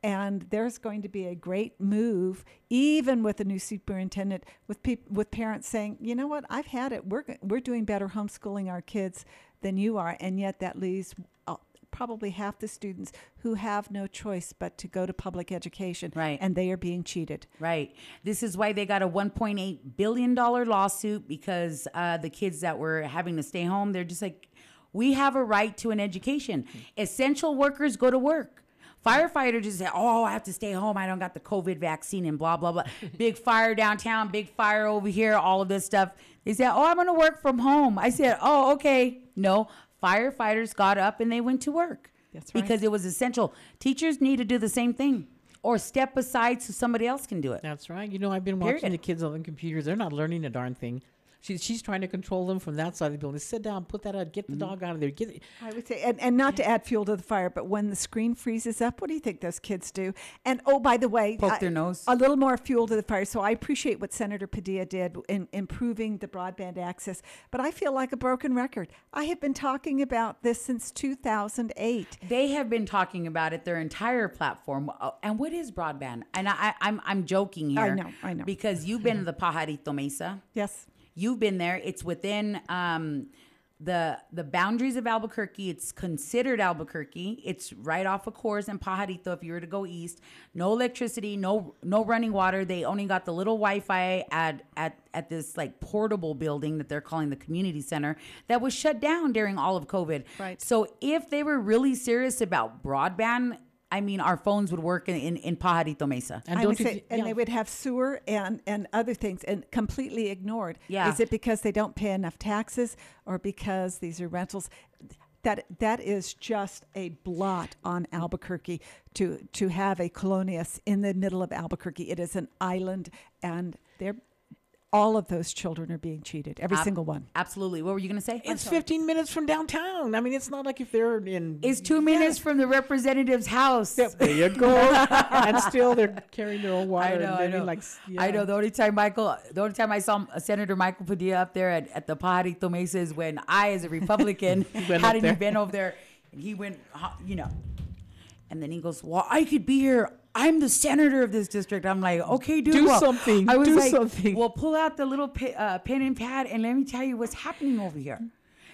And there's going to be a great move, even with a new superintendent, with peop- with parents saying, you know what, I've had it. We're we're doing better homeschooling our kids than you are, and yet that leaves uh, probably half the students who have no choice but to go to public education, Right. And they are being cheated. Right. This is why they got a 1.8 billion dollar lawsuit because uh, the kids that were having to stay home, they're just like, we have a right to an education. Essential workers go to work. Firefighters just say, "Oh, I have to stay home. I don't got the COVID vaccine and blah blah blah." big fire downtown, big fire over here, all of this stuff. They said, "Oh, I'm going to work from home." I said, "Oh, okay." No, firefighters got up and they went to work That's right. because it was essential. Teachers need to do the same thing or step aside so somebody else can do it. That's right. You know, I've been watching Period. the kids on the computers. They're not learning a darn thing. She, she's trying to control them from that side of the building. Sit down, put that out, get Mm-hmm. the dog out of there. Get it. I would say, and, and not to add fuel to the fire, but when the screen freezes up, what do you think those kids do? And oh, by the way, Poke I- their nose. A little more fuel to the fire. So I appreciate what Senator Padilla did in improving the broadband access, but I feel like a broken record. I have been talking about this since 2008. They have been talking about it their entire platform. Uh, And what is broadband? And I, I, I'm I'm joking here. I know, I know. Because you've been to the Pajarito Mesa. Yes. You've been there. It's within um, the the boundaries of Albuquerque. It's considered Albuquerque. It's right off of Coors and Pajarito. If you were to go east, no electricity, no no running water. They only got the little Wi-Fi at at at this like portable building that they're calling the community center that was shut down during all of COVID. Right. So if they were really serious about broadband. I mean, our phones would work in, in, in Pajarito Mesa. And I don't would you say, thi- and yeah. they would have sewer and, and other things and completely ignored. Yeah. Is it because they don't pay enough taxes or because these are rentals? That that is just a blot on Albuquerque to to have a colonias in the middle of Albuquerque. It is an island and they're all of those children are being cheated. Every Ab- single one. Absolutely. What were you going to say? It's 15 minutes from downtown. I mean, it's not like if they're in. It's two minutes from the representative's house. Yep, there you go. and still, they're carrying their own water. I know, and I know. Like, s- I yeah. know. The only time Michael, the only time I saw uh, Senator Michael Padilla up there at, at the Pajarito Mesa is when I, as a Republican, had up an there. event over there, and he went, you know, and then he goes, "Well, I could be here. I'm the senator of this district." I'm like, "Okay, dude, Do well," something. I was Do like, something. "Well, pull out the little pi- uh, pen and pad, and let me tell you what's happening over here."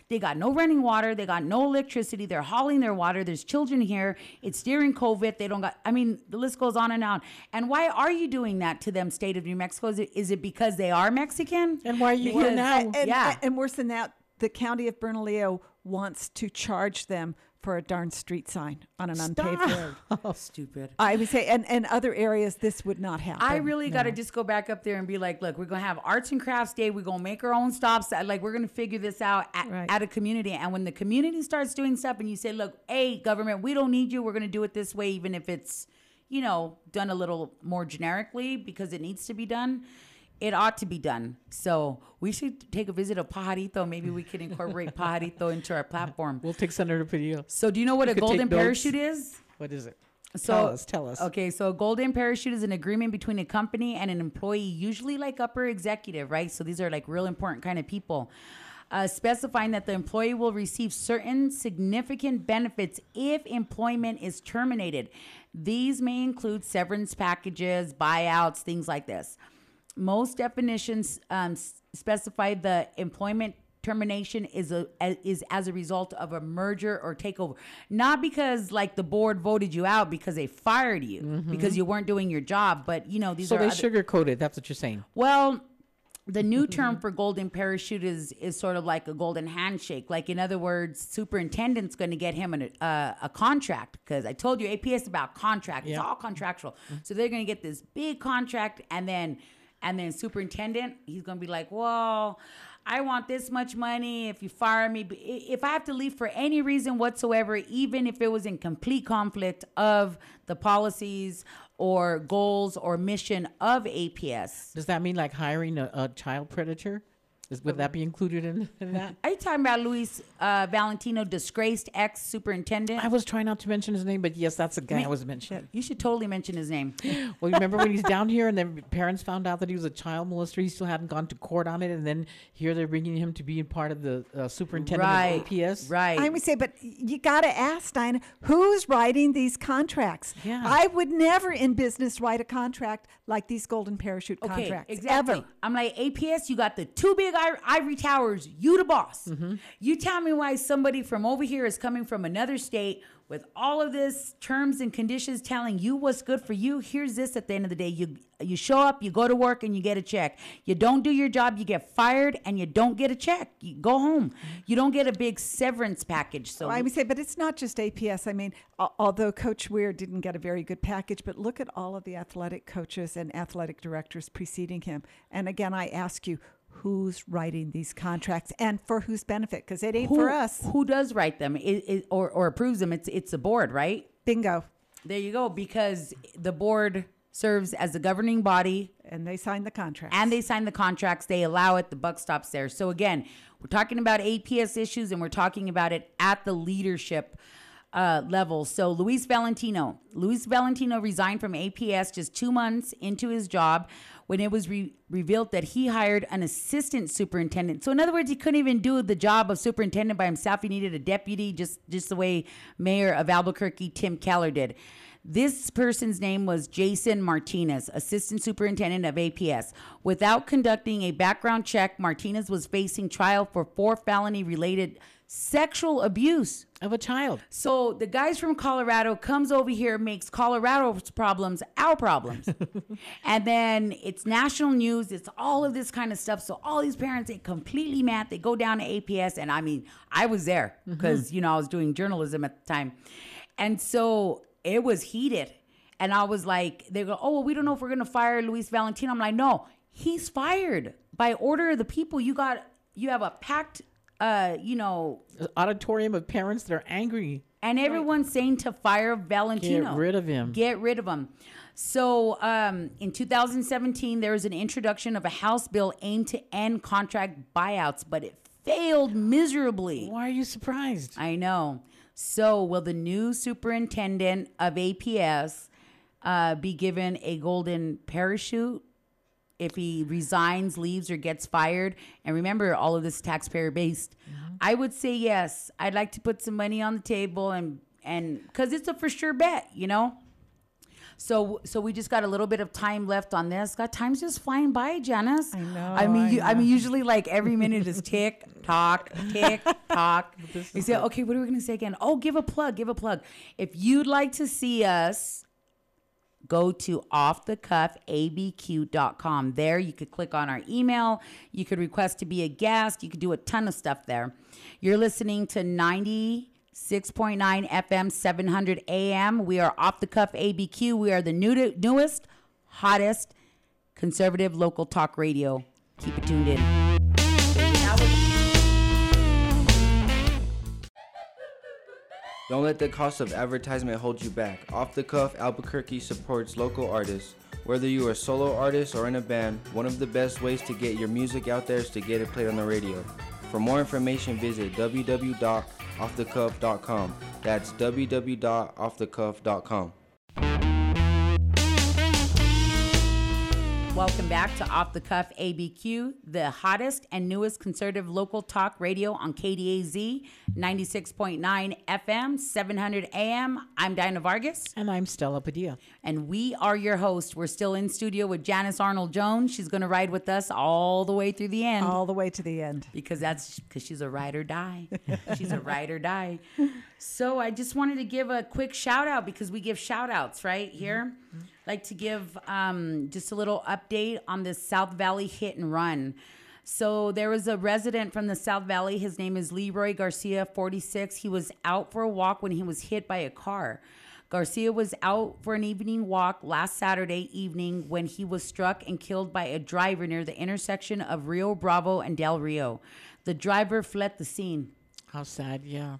They got no running water. They got no electricity. They're hauling their water. There's children here. It's during COVID. They don't got, I mean, the list goes on and on. And why are you doing that to them, state of New Mexico? Is it, is it because they are Mexican? And why are you here Because- now? And, yeah. and worse than that, the county of Bernalillo wants to charge them for a darn street sign on an unpaved road. Oh, stupid. I would say, and, and other areas, this would not happen. I really got to just go back up there and be like, look, we're going to have arts and crafts day. We're going to make our own stops. Uh, like, we're going to figure this out at, Right. at a community. And when the community starts doing stuff and you say, look, hey, government, we don't need you. We're going to do it this way, even if it's, you know, done a little more generically because it needs to be done. It ought to be done. So we should take a visit of Pajarito. Maybe we could incorporate Pajarito into our platform. We'll take Senator Padilla. So do you know what You a golden parachute is? What is it? So, tell us. Tell us. Okay, so a golden parachute is an agreement between a company and an employee, usually like upper executive, right? So these are like real important kind of people. Uh, specifying that the employee will receive certain significant benefits if employment is terminated. These may include severance packages, buyouts, things like this. Most definitions um, specify the employment termination is a is as a result of a merger or takeover, not because like the board voted you out because they fired you because you weren't doing your job. But you know these So are they other- sugarcoat it. That's what you're saying. well, the new term for golden parachute is is sort of like a golden handshake. Like in other words, superintendent's going to get him an, uh, a contract because I told you APS about contract. It's all contractual. So they're going to get this big contract, and then and then superintendent he's to be like, well. I want this much money. If you fire me, if I have to leave for any reason whatsoever, even if it was in complete conflict of the policies or goals or mission of APS, Does that mean like hiring a, a child predator? Is, would that be included in, in that? Are you talking about Luis uh, Valentino, disgraced ex superintendent? I was trying not to mention his name, but yes, that's the guy I Ma- was mentioning. You should totally mention his name. Well, remember when he's down here and then parents found out that he was a child molester? He still hadn't gone to court on it, and then here they're bringing him to be part of the uh, superintendent right. of APS. Right. I would say, but you got to ask, Dinah, who's writing these contracts? Yeah. I would never in business write a contract like these golden parachute okay, contracts. exactly. Ever. I'm like, APS, you got the two big i- ivory towers. You the boss. Mm-hmm. You tell me why somebody from over here is coming from another state with all of this terms and conditions telling you what's good for you. Here's this at the end of the day. You you show up, you go to work and you get a check. You don't do your job, you get fired and you don't get a check. You go home. You don't get a big severance package. So I would say, but it's not just APS. I mean, although Coach Weir didn't get a very good package, but look at all of the athletic coaches and athletic directors preceding him. And again, I ask you, who's writing these contracts and for whose benefit? Because it ain't who, for us. Who does write them it, it, or, or approves them? It's it's the board, right? Bingo. There you go. Because the board serves as the governing body And they signed the contract. and they sign the contracts. They allow it. The buck stops there. So again, we're talking about APS issues, and we're talking about it at the leadership uh, level. So Luis Valentino, Luis Valentino resigned from APS just two months into his job when it was re- revealed that he hired an assistant superintendent. So in other words, he couldn't even do the job of superintendent by himself. He needed a deputy, just just the way Mayor of Albuquerque Tim Keller did. This person's name was Jason Martinez, assistant superintendent of APS. Without conducting a background check, Martinez was facing trial for four felony related sexual abuse. Of a child. So the guys from Colorado comes over here, makes Colorado's problems our problems. and then it's national news, it's all of this kind of stuff. So all these parents get completely mad. They go down to APS and I mean, I was there mm-hmm. because you know, I was doing journalism at the time. And so it was heated. And I was like, they go, oh, well, we don't know if we're going to fire Luis Valentino. I'm like, no, he's fired by order of the people. You got, you have a packed, uh, you know, Auditorium of parents that are angry. and everyone's saying to fire Valentino. Get rid of him. Get rid of him. So um, in 2017, there was an introduction of a House bill aimed to end contract buyouts, but it failed miserably. Why are you surprised? I know. So will the new superintendent of APS uh, be given a golden parachute if he resigns, leaves, or gets fired? And remember, all of this is taxpayer based. Mm-hmm. I would say yes. I'd like to put some money on the table and and because it's a for sure bet, you know. So so we just got a little bit of time left on this. God, time's just flying by, Janice. I know, I mean, I you, I mean, usually like every minute is tick tock, tick tock. You say, okay, what are we gonna say again? Oh, give a plug, give a plug. If you'd like to see us, go to offthecuffabq.com. There you could click on our email. You could request to be a guest. You could do a ton of stuff there. You're listening to 96.9 FM, 700 AM. We are Off the Cuff ABQ. We are the new newest, hottest conservative local talk radio. Keep it tuned in. Don't let the cost of advertisement hold you back. Off the cuff, Albuquerque supports local artists. Whether you are a solo artist or in a band, one of the best ways to get your music out there is to get it played on the radio. For more information, visit www.offthecuff.com. That's www.offthecuff.com. Welcome back to Off the Cuff ABQ, the hottest and newest conservative local talk radio on KDAZ 96.9 FM, 700 AM. I'm Dinah Vargas, And I'm Stella Padilla. and we are your host. We're still in studio with Janice Arnold Jones. She's going to ride with us all the way through the end all the way to the end. because that's because she's a ride or die. she's a ride or die. So I just wanted to give a quick shout out because we give shout outs right here. Like to give um, just a little update on this South Valley hit and run. So there was a resident from the South Valley. His name is Leroy Garcia, 46. He was out for a walk when he was hit by a car. Garcia was out for an evening walk last Saturday evening when he was struck and killed by a driver near the intersection of Rio Bravo and Del Rio. The driver fled the scene. How sad, yeah.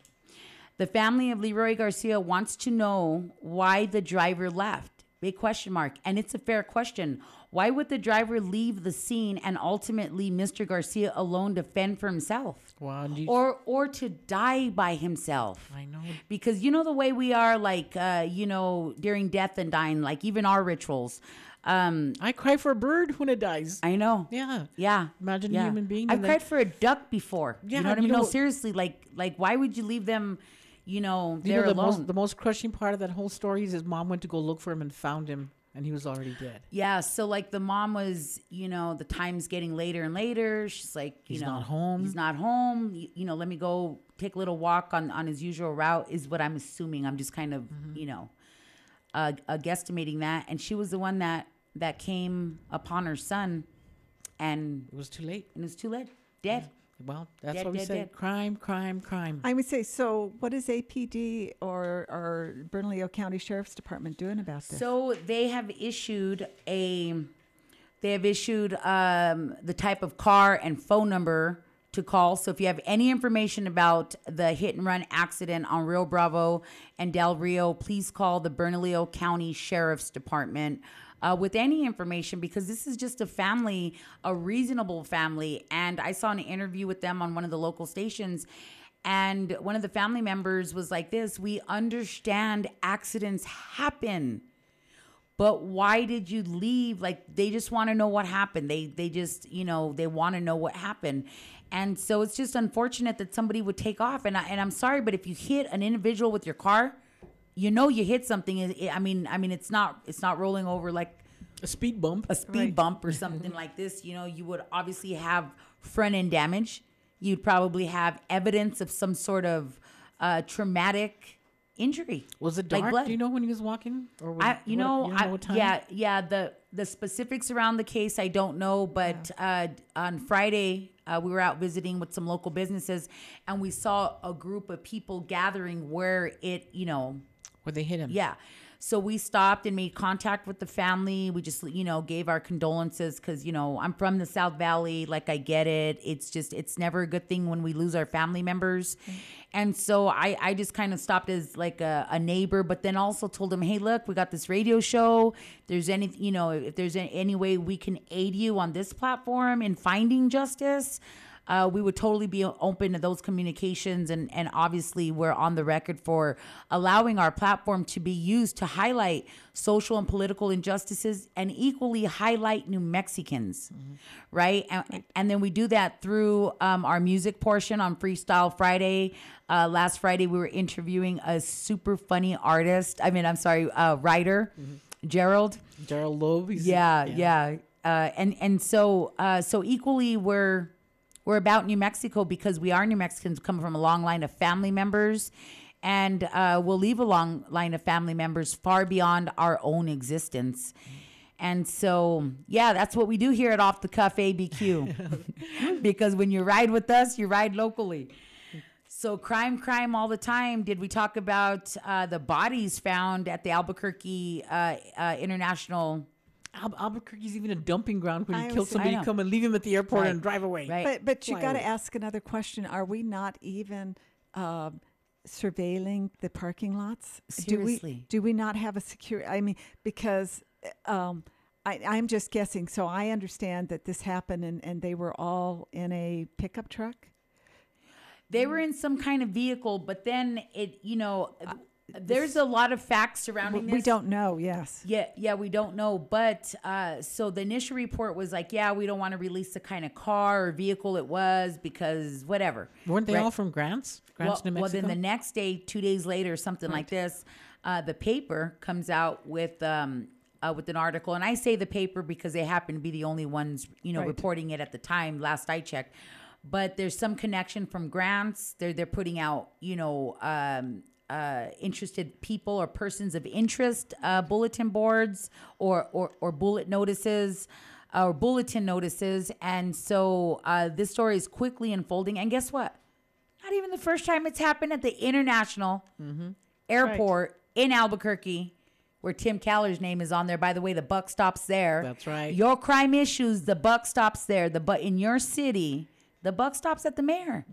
The family of Leroy Garcia wants to know why the driver left. Big question mark. And it's a fair question. Why would the driver leave the scene and ultimately Mr. Garcia alone to fend for himself? Wow. you- Or or to die by himself? I know. because you know the way we are like uh you know during death and dying like even our rituals um I cry for a bird when it dies. i know yeah. yeah Imagine a human being i've cried for a duck before Yeah, you know what i mean no know- seriously like like why would you leave them you know You know, the alone most the most crushing part of that whole story is his mom went to go look for him and found him, and he was already dead. yeah so like the mom was you know the time's getting later and later she's like you He's know not home. he's not home you, you know let me go take a little walk on on his usual route is what i'm assuming i'm just kind of Mm-hmm. you know uh, uh guesstimating that and she was the one that that came upon her son and It was too late. and it's too late dead Well, that's Dead, what we dead, said. dead. Crime, crime, crime. I would say, so what is APD or, or Bernalillo County Sheriff's Department doing about this? So they have issued a, they have issued um, the type of car and phone number to call. So if you have any information about the hit and run accident on Rio Bravo and Del Rio, please call the Bernalillo County Sheriff's Department. Uh, with any information because this is just a family, a reasonable family. And I saw an interview with them on one of the local stations. And one of the family members was like, This, we understand accidents happen but why did you leave like they just want to know what happened they they just you know they want to know what happened and so it's just unfortunate that somebody would take off and I, and I'm sorry but if you hit an individual with your car you know you hit something I mean I mean it's not it's not rolling over like A speed bump. a speed bump or something like this, you know, you would obviously have front end damage. You'd probably have evidence of some sort of uh, traumatic injury. Was it dark? blood. Do you know when he was walking? Or was, I, you what- know, don't I, what time? yeah, yeah. The the specifics around the case, I don't know. But uh, on Friday, uh, we were out visiting with some local businesses, and we saw a group of people gathering where it, you know, Where they hit him. yeah. So we stopped and made contact with the family. We just, you know, gave our condolences because, you know, I'm from the South Valley. Like, I get it. It's just, it's never a good thing when we lose our family members. And so I, I just kind of stopped as like a, a neighbor, but then also told him, hey, look, we got this radio show. There's any, you know, if there's any, any way we can aid you on this platform in finding justice, uh, we would totally be open to those communications and and obviously we're on the record for allowing our platform to be used to highlight social and political injustices and equally highlight new mexicans right? And, and then we do that through um, our music portion on freestyle friday. Uh, last friday we were interviewing a super funny artist i mean i'm sorry uh, writer gerald. Gerald Loeb. he's- yeah, yeah. Uh, and and so uh, so equally we're we're about New Mexico because we are New Mexicans come from a long line of family members and uh, we'll leave a long line of family members far beyond our own existence. And so, yeah, that's what we do here at Off the Cuff ABQ. because when you ride with us, you ride locally. So, crime, crime all the time. Did we talk about uh, the bodies found at the Albuquerque uh, uh, International? Al- Albuquerque's even a dumping ground when I you was kill somebody, you know. come and leave him at the airport Right. and drive away. Right. But but you Fly got to ask another question. Are we not even um, surveilling the parking lots? Do we Seriously. do we not have a secure? I mean, because um, I, I'm just guessing. So I understand that this happened, and and they were all in a pickup truck. They were in some kind of vehicle, but then it, you know, there's a lot of facts surrounding We, this. we don't know. Yes. Yeah, yeah, we don't know. But uh, so the initial report was like, yeah, we don't want to release the kind of car or vehicle it was because whatever. Weren't they Right. all from Grants? Grants, well, New well, then the next day, two days later, something like this, uh, the paper comes out with um, uh, with an article, and I say the paper because they happen to be the only ones, you know, Right. reporting it at the time. Last I checked, but there's some connection from grants. They're they're putting out, you know. Um, uh, interested people or persons of interest uh, bulletin boards or, or, or bullet notices uh, or bulletin notices. And so uh, this story is quickly unfolding. And guess what? Not even the first time it's happened at the international airport in Albuquerque, where Tim Keller's name is on there. By the way, the buck stops there. That's right. Your crime issues, the buck stops there. The but in your city, the buck stops at the mayor.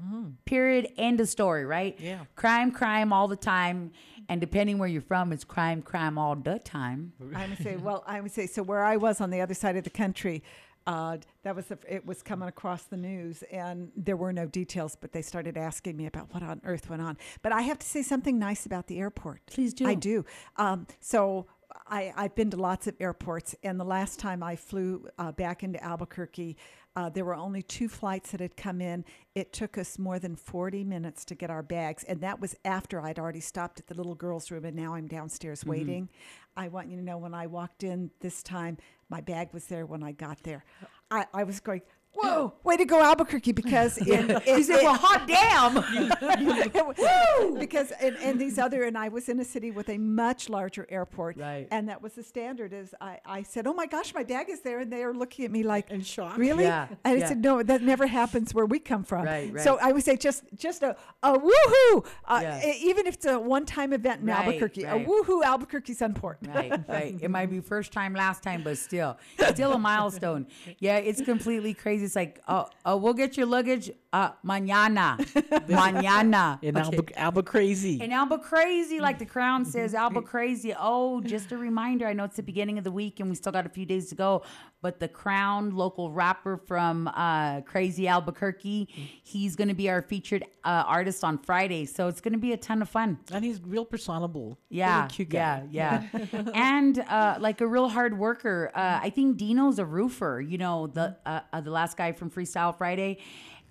Period. End of story. Right? Yeah. Crime, crime all the time, and depending where you're from, it's crime, crime all the time. I would say, well, I would say, so where I was on the other side of the country, uh, that was the, it was coming across the news, and there were no details, but they started asking me about what on earth went on. But I have to say something nice about the airport. Please do. I do. Um, so I, I've been to lots of airports, and the last time I flew uh, back into Albuquerque, uh, there were only two flights that had come in. It took us more than 40 minutes to get our bags, and that was after I'd already stopped at the little girl's room, and now I'm downstairs waiting. I want you to know when I walked in this time, my bag was there when I got there. I, I was going, Whoa, way to go, Albuquerque, because in, in, He said, "Well, hot damn." Because and, and these other and I was in a city with a much larger airport, Right. And that was the standard. Is I, I said, oh my gosh, my bag is there, and they are looking at me like In shock. Really? Yeah, And I yeah. said, no, that never happens where we come from. Right, right. So I would say just just a a woohoo, uh, Yeah. even if it's a one time event in Right, Albuquerque, right. a woohoo Albuquerque Sunport. right, right. It might be first time, last time, but still, still a milestone. Yeah, it's completely crazy. It's like, oh, oh we'll get your luggage uh, mañana. mañana. In Okay. Albu- Alba Crazy. And Alba Crazy, like the crown says, Alba Crazy. Oh, just a reminder. I know it's the beginning of the week and we still got a few days to go. But the crown local rapper from uh, Crazy Albuquerque, he's going to be our featured uh, artist on Friday. So it's going to be a ton of fun. and he's real personable. Yeah, Really cute guy. yeah, yeah, and uh, like a real hard worker. Uh, I think Dino's a roofer. You know, the uh, uh, the last guy from Freestyle Friday,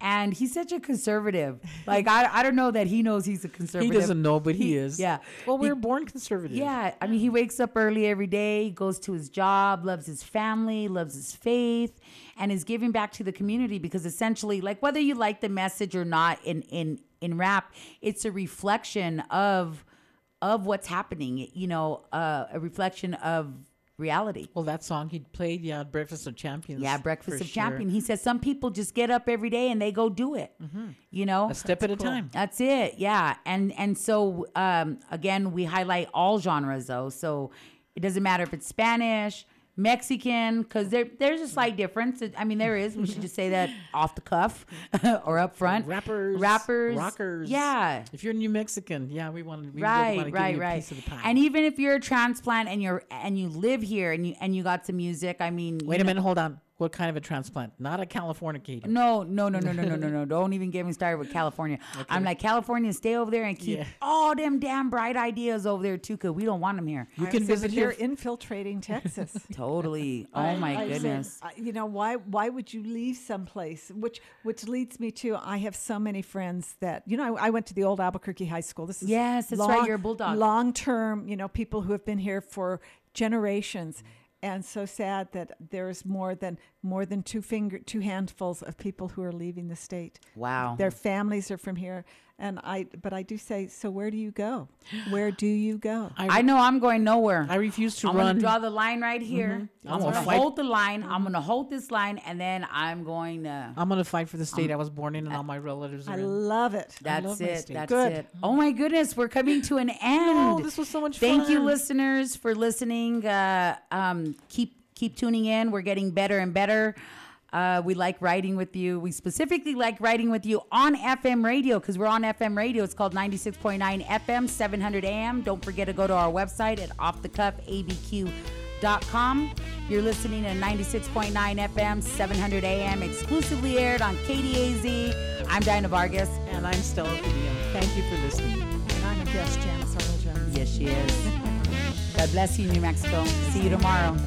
and he's such a conservative. Like I, I don't know that he knows he's a conservative. He doesn't know, but he, is. Yeah. Well, we He- born conservative. Yeah, I mean, he wakes up early every day, goes to his job, loves his family, loves his faith, and is giving back to the community because essentially, like whether you like the message or not in in in rap, it's a reflection of of what's happening. You know, uh, a reflection of reality. Well, that song he played, yeah, Breakfast of Champions. Yeah, Breakfast of sure. Champion. He says some people just get up every day and they go do it. You know, A step at a time. that's it. Yeah. And and so um again we highlight all genres though. So it doesn't matter if it's Spanish, Mexican, because there there's a slight difference. I mean there is. We should just say that off the cuff or up front. Rappers, Rappers. rockers. Yeah. If you're New Mexican, yeah, we want. We Right, want to right, give you a right. piece of the pie. And even if you're a transplant and you're and you live here and you and you got some music, I mean Wait a know- minute, hold on. What kind of a transplant? Not a Californicator. No, no, no, no, no, no, no, no. Don't even get me started with California. I'm like, California, stay over there and keep Yeah. all them damn bright ideas over there too, because we don't want them here. You I can would visit here. They're infiltrating Texas. Totally. Oh I- my I goodness. uh, you know why? Why would you leave someplace? Which which leads me to I have so many friends that you know. I, I went to the old Albuquerque High School. This is Yes, that's right, you're a bulldog. Long term, you know, people who have been here for generations. And so sad that there's more than more than two finger two handfuls of people who are leaving the state. Wow. Their families are from here, and I. But I do say, so where do you go? Where do you go? I know I'm going nowhere. I refuse to I'm run. gonna draw the line right here. I'm I'm gonna gonna hold the line. I'm gonna hold this line, and then I'm going to. I'm gonna fight for the state I was born in, and all my relatives are I in. love it. That's love my it. state. That's Good. it. Oh my goodness, we're coming to an end. No, this was so much Thank you, listeners, for listening. Uh, um, keep keep tuning in. We're getting better and better. Uh, we like writing with you. We specifically like writing with you on FM radio because we're on FM radio. It's called 96.9 FM, 700 AM. Don't forget to go to our website at offthecuffabq.com. You're listening to 96.9 FM, 700 AM, exclusively aired on KDAZ. I'm Dinah Vargas. And I'm Stella Padilla. Thank you for listening. And I'm a guest, Janice Arnold Jones. Yes, she is. God bless you, New Mexico. See you tomorrow.